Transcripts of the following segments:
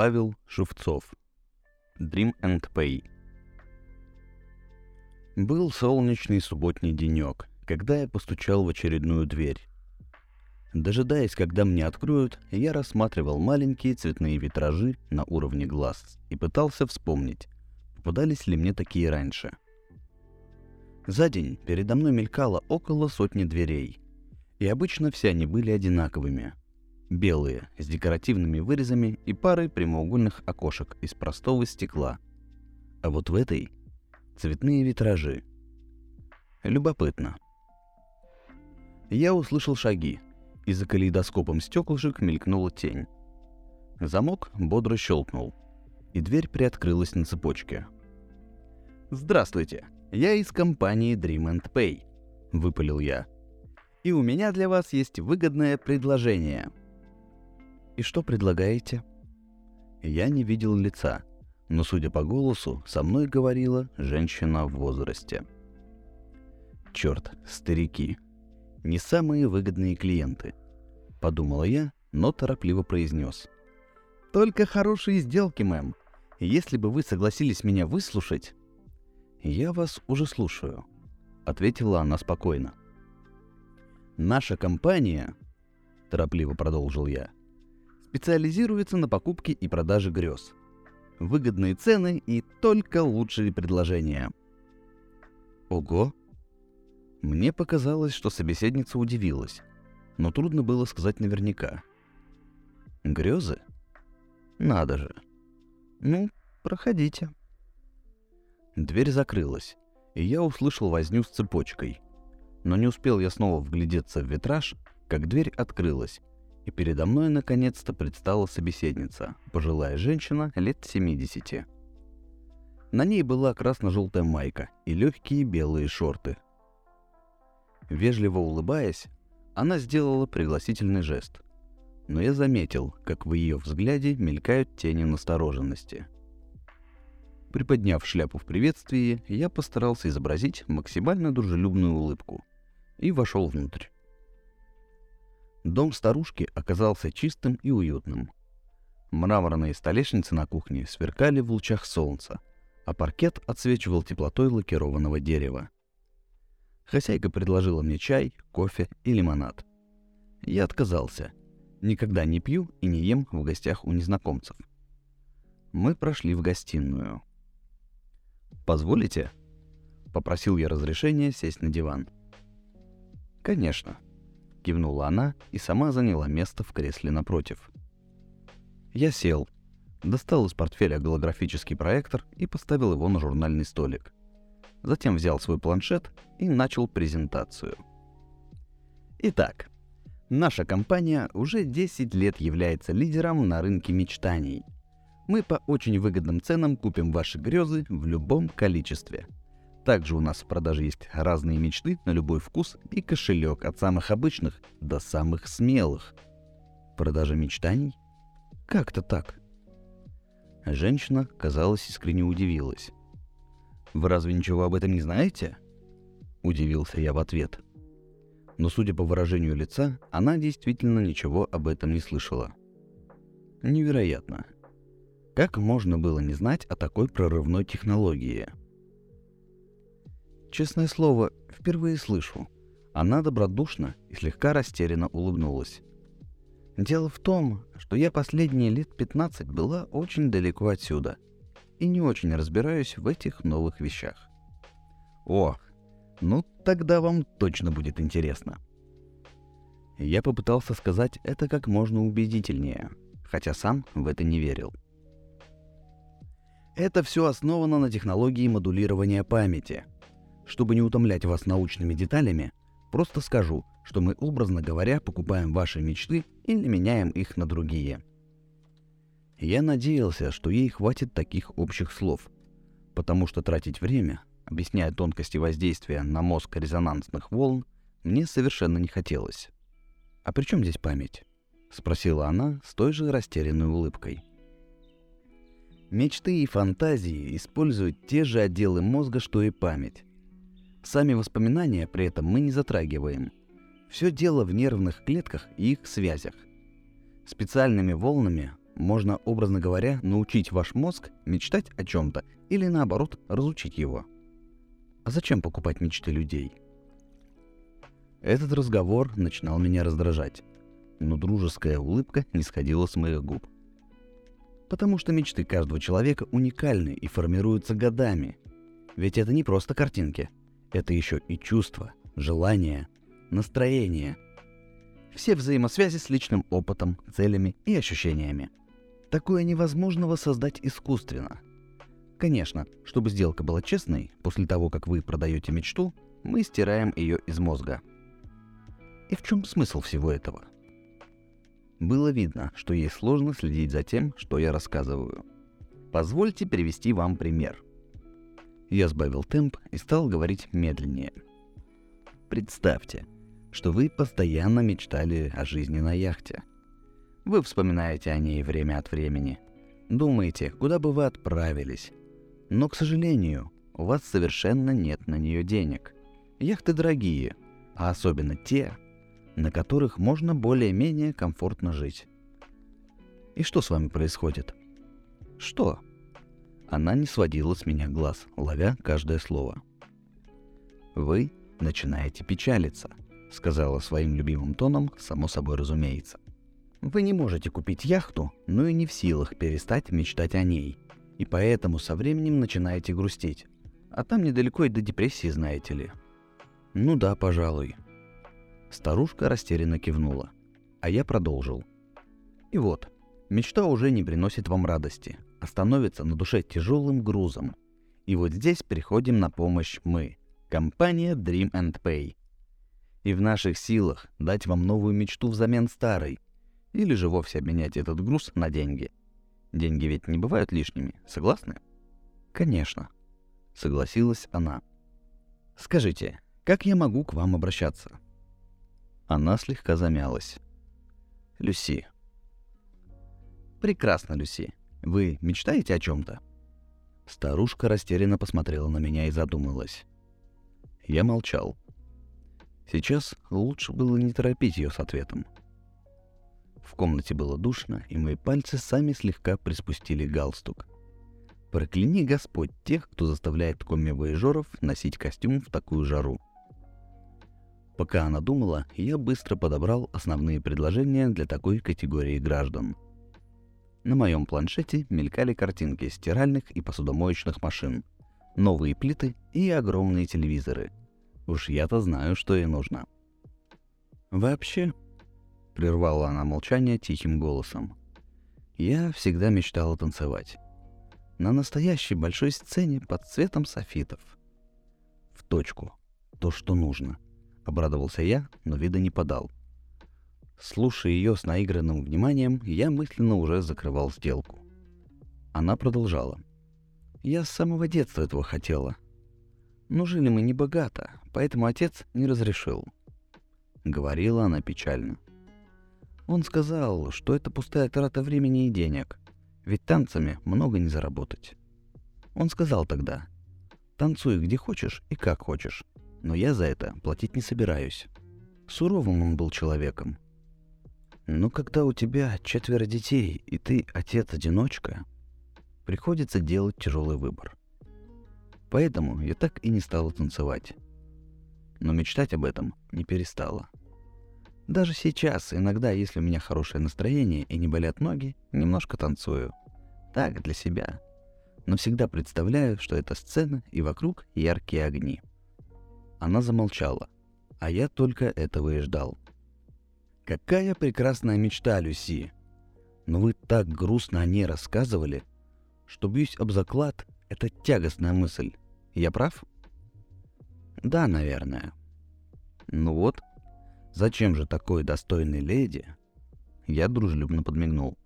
Павел Шевцов. Dream and Pay. Был солнечный субботний денек, когда я постучал в очередную дверь. Дожидаясь, когда мне откроют, я рассматривал маленькие цветные витражи на уровне глаз и пытался вспомнить, попадались ли мне такие раньше. За день передо мной мелькало около сотни дверей, и обычно все они были одинаковыми – белые, с декоративными вырезами и парой прямоугольных окошек из простого стекла. А вот в этой цветные витражи. Любопытно. Я услышал шаги, и за калейдоскопом стеклышек мелькнула тень. Замок бодро щелкнул, и дверь приоткрылась на цепочке. «Здравствуйте, я из компании Dream and Pay», — выпалил я. «И у меня для вас есть выгодное предложение». «И что предлагаете?» Я не видел лица, но, судя по голосу, со мной говорила женщина в возрасте. Черт, старики. Не самые выгодные клиенты. Подумала я, но торопливо произнес. Только хорошие сделки, мэм. Если бы вы согласились меня выслушать... Я вас уже слушаю, ответила она спокойно. Наша компания, торопливо продолжил я, специализируется на покупке и продаже грез. Выгодные цены и только лучшие предложения. Ого! Мне показалось, что собеседница удивилась, но трудно было сказать наверняка. Грезы? Надо же. Ну, проходите. Дверь закрылась, и я услышал возню с цепочкой. Но не успел я снова вглядеться в витраж, как дверь открылась, и передо мной наконец-то предстала собеседница, пожилая женщина лет 70. На ней была красно-желтая майка и легкие белые шорты. Вежливо улыбаясь, она сделала пригласительный жест. Но я заметил, как в ее взгляде мелькают тени настороженности. Приподняв шляпу в приветствии, я постарался изобразить максимально дружелюбную улыбку и вошел внутрь. Дом старушки оказался чистым и уютным. Мраморные столешницы на кухне сверкали в лучах солнца, а паркет отсвечивал теплотой лакированного дерева. Хозяйка предложила мне чай, кофе и лимонад. Я отказался. Никогда не пью и не ем в гостях у незнакомцев. Мы прошли в гостиную. «Позволите?» — попросил я разрешения сесть на диван. «Конечно», — кивнула она и сама заняла место в кресле напротив. Я сел, достал из портфеля голографический проектор и поставил его на журнальный столик. Затем взял свой планшет и начал презентацию. Итак, наша компания уже 10 лет является лидером на рынке мечтаний. Мы по очень выгодным ценам купим ваши грезы в любом количестве – также у нас в продаже есть разные мечты на любой вкус и кошелек от самых обычных до самых смелых. Продажа мечтаний? Как-то так. Женщина, казалось, искренне удивилась. «Вы разве ничего об этом не знаете?» Удивился я в ответ. Но, судя по выражению лица, она действительно ничего об этом не слышала. Невероятно. Как можно было не знать о такой прорывной технологии – Честное слово, впервые слышу. Она добродушно и слегка растерянно улыбнулась. Дело в том, что я последние лет 15 была очень далеко отсюда и не очень разбираюсь в этих новых вещах. О, ну тогда вам точно будет интересно. Я попытался сказать это как можно убедительнее, хотя сам в это не верил. Это все основано на технологии модулирования памяти – чтобы не утомлять вас научными деталями, просто скажу, что мы, образно говоря, покупаем ваши мечты или меняем их на другие. Я надеялся, что ей хватит таких общих слов, потому что тратить время, объясняя тонкости воздействия на мозг резонансных волн, мне совершенно не хотелось. «А при чем здесь память?» — спросила она с той же растерянной улыбкой. Мечты и фантазии используют те же отделы мозга, что и память. Сами воспоминания при этом мы не затрагиваем. Все дело в нервных клетках и их связях. Специальными волнами Можно, образно говоря, научить ваш мозг мечтать о чем-то или наоборот разучить его. А зачем покупать мечты людей? Этот разговор начинал меня раздражать, но дружеская улыбка не сходила с моих губ. Потому что мечты каждого человека уникальны и формируются годами. Ведь это не просто картинки, это еще и чувства, желания, настроение. Все взаимосвязи с личным опытом, целями и ощущениями. Такое невозможно воссоздать искусственно. Конечно, чтобы сделка была честной, после того, как вы продаете мечту, мы стираем ее из мозга – и в чем смысл всего этого? Было видно, что ей сложно следить за тем, что я рассказываю. Позвольте привести вам пример. Я сбавил темп и стал говорить медленнее. Представьте, что вы постоянно мечтали о жизни на яхте. Вы вспоминаете о ней время от времени. Думаете, куда бы вы отправились. Но, к сожалению, у вас совершенно нет на нее денег. Яхты дорогие, а особенно те, на которых можно более-менее комфортно жить. И что с вами происходит? Что? Она не сводила с меня глаз, ловя каждое слово. Вы начинаете печалиться, сказала своим любимым тоном, само собой разумеется. Вы не можете купить яхту, но и не в силах перестать мечтать о ней. И поэтому со временем начинаете грустить. А там недалеко и до депрессии, знаете ли. Ну да, пожалуй. Старушка растерянно кивнула, а я продолжил. И вот, мечта уже не приносит вам радости, а становится на душе тяжелым грузом. И вот здесь приходим на помощь мы, компания Dream and Pay. И в наших силах дать вам новую мечту взамен старой, или же вовсе обменять этот груз на деньги. Деньги ведь не бывают лишними, согласны? Конечно, согласилась она. Скажите, как я могу к вам обращаться? Она слегка замялась. Люси. Прекрасно, Люси. Вы мечтаете о чем-то? Старушка растерянно посмотрела на меня и задумалась. Я молчал. Сейчас лучше было не торопить ее с ответом. В комнате было душно, и мои пальцы сами слегка приспустили галстук. Прокляни Господь тех, кто заставляет коми-воежоров носить костюм в такую жару. Пока она думала, я быстро подобрал основные предложения для такой категории граждан. На моем планшете мелькали картинки стиральных и посудомоечных машин, новые плиты и огромные телевизоры. Уж я-то знаю, что ей нужно. «Вообще», — прервала она молчание тихим голосом, — «я всегда мечтала танцевать. На настоящей большой сцене под цветом софитов. В точку. То, что нужно». — обрадовался я, но вида не подал. Слушая ее с наигранным вниманием, я мысленно уже закрывал сделку. Она продолжала. «Я с самого детства этого хотела. Но жили мы не богато, поэтому отец не разрешил». Говорила она печально. Он сказал, что это пустая трата времени и денег, ведь танцами много не заработать. Он сказал тогда, «Танцуй где хочешь и как хочешь, но я за это платить не собираюсь. Суровым он был человеком. Но когда у тебя четверо детей, и ты отец-одиночка, приходится делать тяжелый выбор. Поэтому я так и не стала танцевать. Но мечтать об этом не перестала. Даже сейчас, иногда, если у меня хорошее настроение и не болят ноги, немножко танцую. Так, для себя. Но всегда представляю, что это сцена и вокруг яркие огни. Она замолчала, а я только этого и ждал. Какая прекрасная мечта, Люси! Но вы так грустно о ней рассказывали, что бьюсь об заклад, это тягостная мысль. Я прав? Да, наверное. Ну вот, зачем же такой достойной леди? Я дружелюбно подмигнул.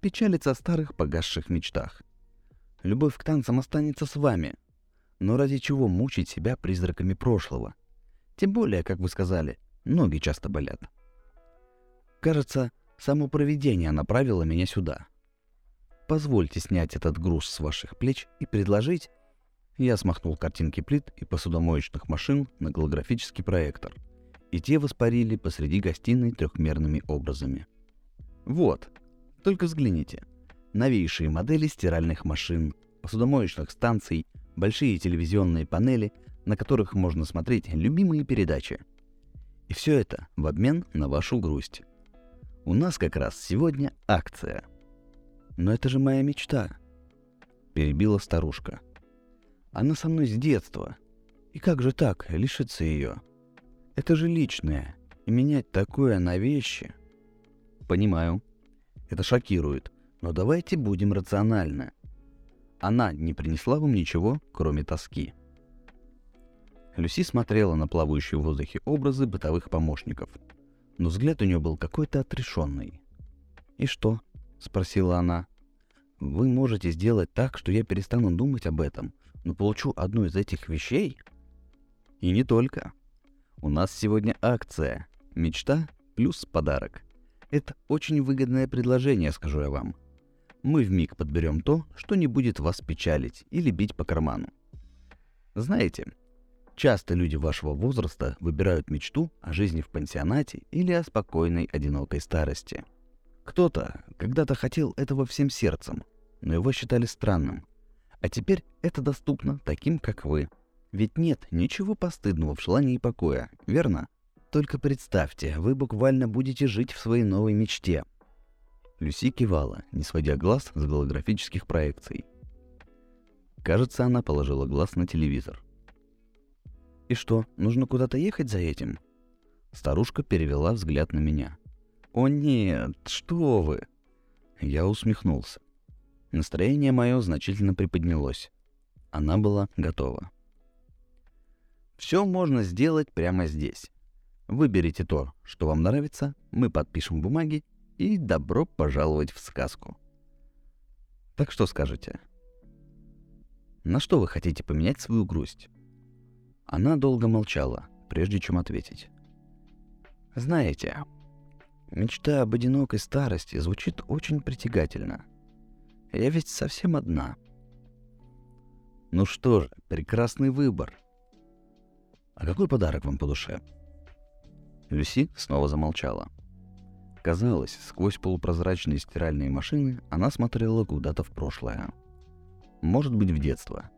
Печалиться о старых погасших мечтах. Любовь к танцам останется с вами, но ради чего мучить себя призраками прошлого? Тем более, как вы сказали, ноги часто болят. Кажется, само провидение направило меня сюда. Позвольте снять этот груз с ваших плеч и предложить... Я смахнул картинки плит и посудомоечных машин на голографический проектор, и те воспарили посреди гостиной трехмерными образами. Вот, Только взгляните. Новейшие модели стиральных машин, посудомоечных станций, большие телевизионные панели, на которых можно смотреть любимые передачи. И все это в обмен на вашу грусть. У нас как раз сегодня акция. Но это же моя мечта. Перебила старушка. Она со мной с детства. И как же так, лишиться ее? Это же личное. И менять такое на вещи. Понимаю. Это шокирует. Но давайте будем рациональны. Она не принесла вам ничего, кроме тоски. Люси смотрела на плавающие в воздухе образы бытовых помощников. Но взгляд у нее был какой-то отрешенный. «И что?» — спросила она. «Вы можете сделать так, что я перестану думать об этом, но получу одну из этих вещей?» «И не только. У нас сегодня акция. Мечта плюс подарок. Это очень выгодное предложение, скажу я вам. Мы в миг подберем то, что не будет вас печалить или бить по карману. Знаете, часто люди вашего возраста выбирают мечту о жизни в пансионате или о спокойной одинокой старости. Кто-то когда-то хотел этого всем сердцем, но его считали странным. А теперь это доступно таким, как вы. Ведь нет ничего постыдного в желании покоя, верно? Только представьте, вы буквально будете жить в своей новой мечте. Люси кивала, не сводя глаз с голографических проекций. Кажется, она положила глаз на телевизор. «И что, нужно куда-то ехать за этим?» Старушка перевела взгляд на меня. «О нет, что вы!» Я усмехнулся. Настроение мое значительно приподнялось. Она была готова. Все можно сделать прямо здесь. Выберите то, что вам нравится, мы подпишем бумаги и добро пожаловать в сказку. Так что скажете? На что вы хотите поменять свою грусть? Она долго молчала, прежде чем ответить. Знаете, мечта об одинокой старости звучит очень притягательно. Я ведь совсем одна. Ну что же, прекрасный выбор. А какой подарок вам по душе? Люси снова замолчала. Казалось, сквозь полупрозрачные стиральные машины она смотрела куда-то в прошлое. Может быть, в детство,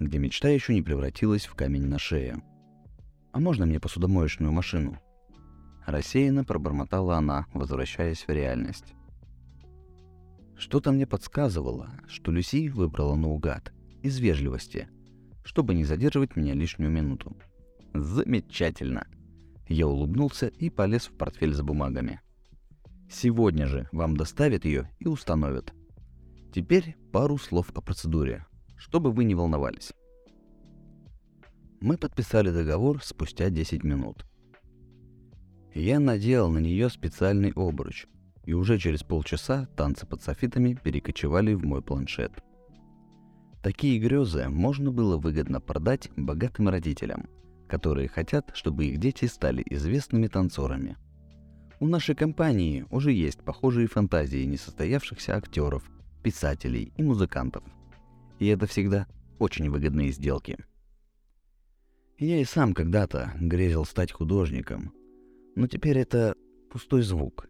где мечта еще не превратилась в камень на шее. «А можно мне посудомоечную машину?» Рассеянно пробормотала она, возвращаясь в реальность. Что-то мне подсказывало, что Люси выбрала наугад, из вежливости, чтобы не задерживать меня лишнюю минуту. Замечательно. Я улыбнулся и полез в портфель за бумагами. Сегодня же вам доставят ее и установят. Теперь пару слов о процедуре, чтобы вы не волновались. Мы подписали договор спустя 10 минут. Я надел на нее специальный обруч, и уже через полчаса танцы под софитами перекочевали в мой планшет. Такие грезы можно было выгодно продать богатым родителям – которые хотят, чтобы их дети стали известными танцорами. У нашей компании уже есть похожие фантазии несостоявшихся актеров, писателей и музыкантов. И это всегда очень выгодные сделки. Я и сам когда-то грезил стать художником, но теперь это пустой звук.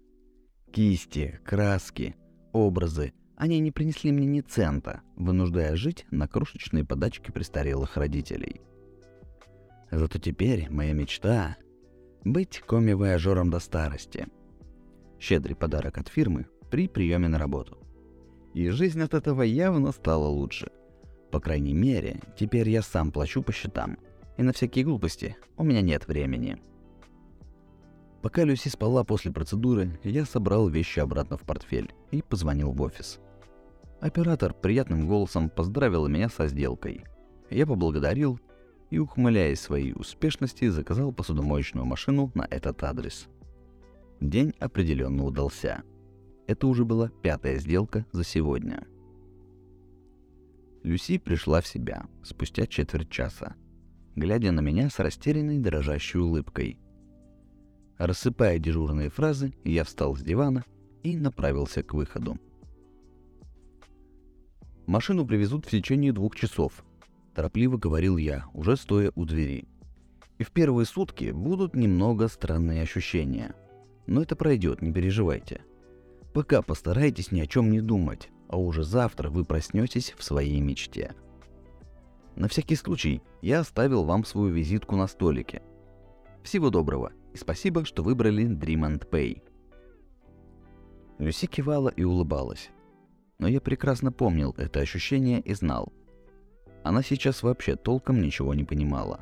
Кисти, краски, образы, они не принесли мне ни цента, вынуждая жить на крошечные подачки престарелых родителей – Зато теперь моя мечта — быть коми-вояжером до старости. Щедрый подарок от фирмы при приеме на работу. И жизнь от этого явно стала лучше. По крайней мере, теперь я сам плачу по счетам. И на всякие глупости у меня нет времени. Пока Люси спала после процедуры, я собрал вещи обратно в портфель и позвонил в офис. Оператор приятным голосом поздравил меня со сделкой. Я поблагодарил и, ухмыляясь своей успешности, заказал посудомоечную машину на этот адрес. День определенно удался. Это уже была пятая сделка за сегодня. Люси пришла в себя спустя четверть часа, глядя на меня с растерянной дрожащей улыбкой. Рассыпая дежурные фразы, я встал с дивана и направился к выходу. Машину привезут в течение двух часов, торопливо говорил я, уже стоя у двери. И в первые сутки будут немного странные ощущения. Но это пройдет, не переживайте. Пока постарайтесь ни о чем не думать, а уже завтра вы проснетесь в своей мечте. На всякий случай я оставил вам свою визитку на столике. Всего доброго и спасибо, что выбрали Dream and Pay. Люси кивала и улыбалась. Но я прекрасно помнил это ощущение и знал. Она сейчас вообще толком ничего не понимала.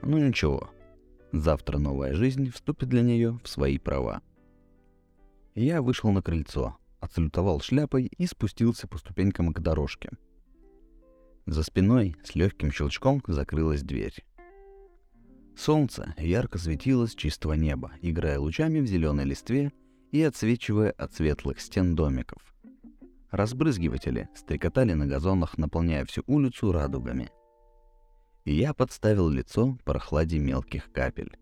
Ну ничего, завтра новая жизнь вступит для нее в свои права. Я вышел на крыльцо, отсалютовал шляпой и спустился по ступенькам к дорожке. За спиной с легким щелчком закрылась дверь. Солнце ярко светило с чистого неба, играя лучами в зеленой листве и отсвечивая от светлых стен домиков. Разбрызгиватели стрекотали на газонах, наполняя всю улицу радугами. И я подставил лицо прохладе мелких капель.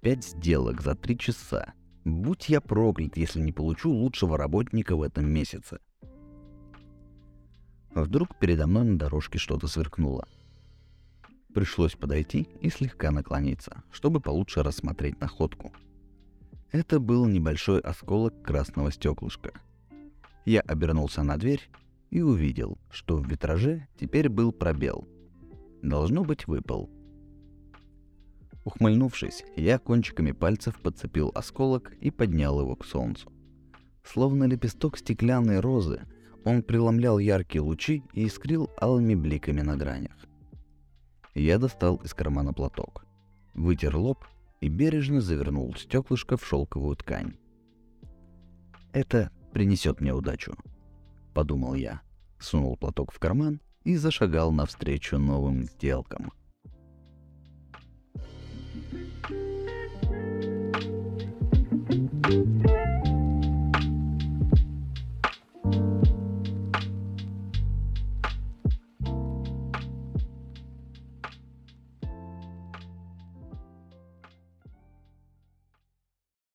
Пять сделок за три часа. Будь я проклят, если не получу лучшего работника в этом месяце. Вдруг передо мной на дорожке что-то сверкнуло. Пришлось подойти и слегка наклониться, чтобы получше рассмотреть находку. Это был небольшой осколок красного стеклышка — я обернулся на дверь и увидел, что в витраже теперь был пробел. Должно быть, выпал. Ухмыльнувшись, я кончиками пальцев подцепил осколок и поднял его к солнцу. Словно лепесток стеклянной розы, он преломлял яркие лучи и искрил алыми бликами на гранях. Я достал из кармана платок, вытер лоб и бережно завернул стеклышко в шелковую ткань. Это принесет мне удачу. Подумал я, сунул платок в карман и зашагал навстречу новым сделкам –